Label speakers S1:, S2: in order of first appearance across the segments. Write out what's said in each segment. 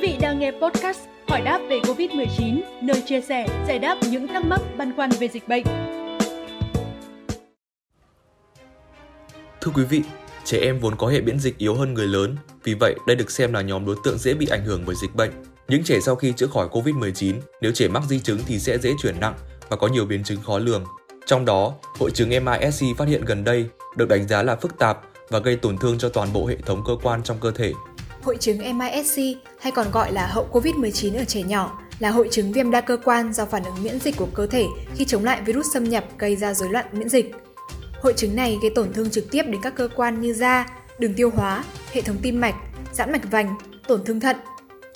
S1: vị đang nghe podcast Hỏi đáp về Covid-19, nơi chia sẻ, giải đáp những thắc mắc băn khoăn về dịch bệnh.
S2: Thưa quý vị, trẻ em vốn có hệ miễn dịch yếu hơn người lớn, vì vậy đây được xem là nhóm đối tượng dễ bị ảnh hưởng bởi dịch bệnh. Những trẻ sau khi chữa khỏi Covid-19, nếu trẻ mắc di chứng thì sẽ dễ chuyển nặng và có nhiều biến chứng khó lường. Trong đó, hội chứng MISC phát hiện gần đây được đánh giá là phức tạp và gây tổn thương cho toàn bộ hệ thống cơ quan trong cơ thể.
S3: Hội chứng MIS-C hay còn gọi là hậu COVID-19 ở trẻ nhỏ là hội chứng viêm đa cơ quan do phản ứng miễn dịch của cơ thể khi chống lại virus xâm nhập gây ra rối loạn miễn dịch. Hội chứng này gây tổn thương trực tiếp đến các cơ quan như da, đường tiêu hóa, hệ thống tim mạch, giãn mạch vành, tổn thương thận.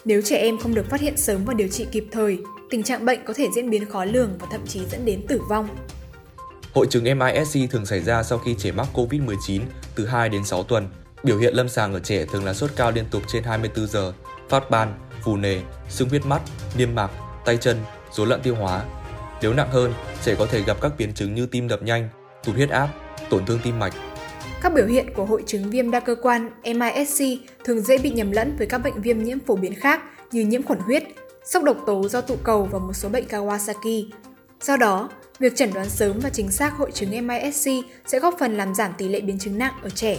S3: Nếu trẻ em không được phát hiện sớm và điều trị kịp thời, tình trạng bệnh có thể diễn biến khó lường và thậm chí dẫn đến tử vong.
S2: Hội chứng MIS-C thường xảy ra sau khi trẻ mắc COVID-19 từ 2 đến 6 tuần. Biểu hiện lâm sàng ở trẻ thường là sốt cao liên tục trên 24 giờ, phát ban, phù nề, sưng huyết mắt, niêm mạc, tay chân, rối loạn tiêu hóa. Nếu nặng hơn, trẻ có thể gặp các biến chứng như tim đập nhanh, tụt huyết áp, tổn thương tim mạch.
S3: Các biểu hiện của hội chứng viêm đa cơ quan MIS-C thường dễ bị nhầm lẫn với các bệnh viêm nhiễm phổ biến khác như nhiễm khuẩn huyết, sốc độc tố do tụ cầu và một số bệnh Kawasaki. Do đó, việc chẩn đoán sớm và chính xác hội chứng MIS-C sẽ góp phần làm giảm tỷ lệ biến chứng nặng ở trẻ.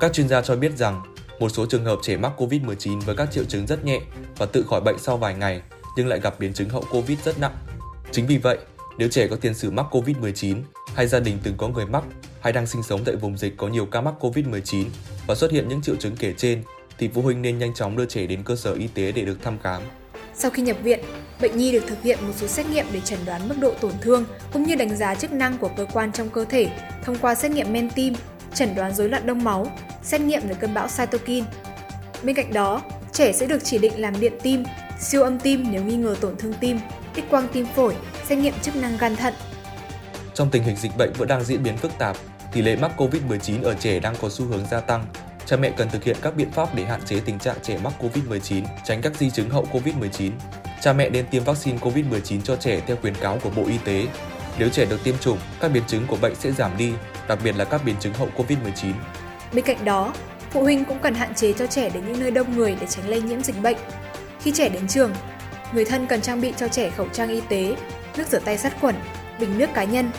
S2: Các chuyên gia cho biết rằng, một số trường hợp trẻ mắc COVID-19 với các triệu chứng rất nhẹ và tự khỏi bệnh sau vài ngày nhưng lại gặp biến chứng hậu COVID rất nặng. Chính vì vậy, nếu trẻ có tiền sử mắc COVID-19 hay gia đình từng có người mắc hay đang sinh sống tại vùng dịch có nhiều ca mắc COVID-19 và xuất hiện những triệu chứng kể trên thì phụ huynh nên nhanh chóng đưa trẻ đến cơ sở y tế để được thăm khám.
S3: Sau khi nhập viện, bệnh nhi được thực hiện một số xét nghiệm để chẩn đoán mức độ tổn thương cũng như đánh giá chức năng của cơ quan trong cơ thể thông qua xét nghiệm men tim, chẩn đoán rối loạn đông máu, xét nghiệm về cơn bão cytokine. Bên cạnh đó, trẻ sẽ được chỉ định làm điện tim, siêu âm tim nếu nghi ngờ tổn thương tim, X quang tim phổi, xét nghiệm chức năng gan thận.
S2: Trong tình hình dịch bệnh vẫn đang diễn biến phức tạp, tỷ lệ mắc COVID-19 ở trẻ đang có xu hướng gia tăng. Cha mẹ cần thực hiện các biện pháp để hạn chế tình trạng trẻ mắc COVID-19, tránh các di chứng hậu COVID-19. Cha mẹ nên tiêm vaccine COVID-19 cho trẻ theo khuyến cáo của Bộ Y tế. Nếu trẻ được tiêm chủng, các biến chứng của bệnh sẽ giảm đi, đặc biệt là các biến chứng hậu COVID-19.
S3: Bên cạnh đó, phụ huynh cũng cần hạn chế cho trẻ đến những nơi đông người để tránh lây nhiễm dịch bệnh. Khi trẻ đến trường, người thân cần trang bị cho trẻ khẩu trang y tế, nước rửa tay sát khuẩn, bình nước cá nhân.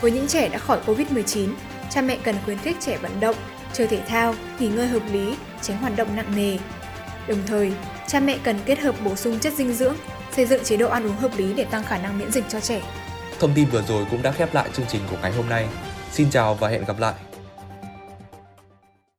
S3: Với những trẻ đã khỏi Covid-19, cha mẹ cần khuyến khích trẻ vận động, chơi thể thao, nghỉ ngơi hợp lý, tránh hoạt động nặng nề. Đồng thời, cha mẹ cần kết hợp bổ sung chất dinh dưỡng, xây dựng chế độ ăn uống hợp lý để tăng khả năng miễn dịch cho trẻ.
S2: Thông tin vừa rồi cũng đã khép lại chương trình của ngày hôm nay. Xin chào và hẹn gặp lại.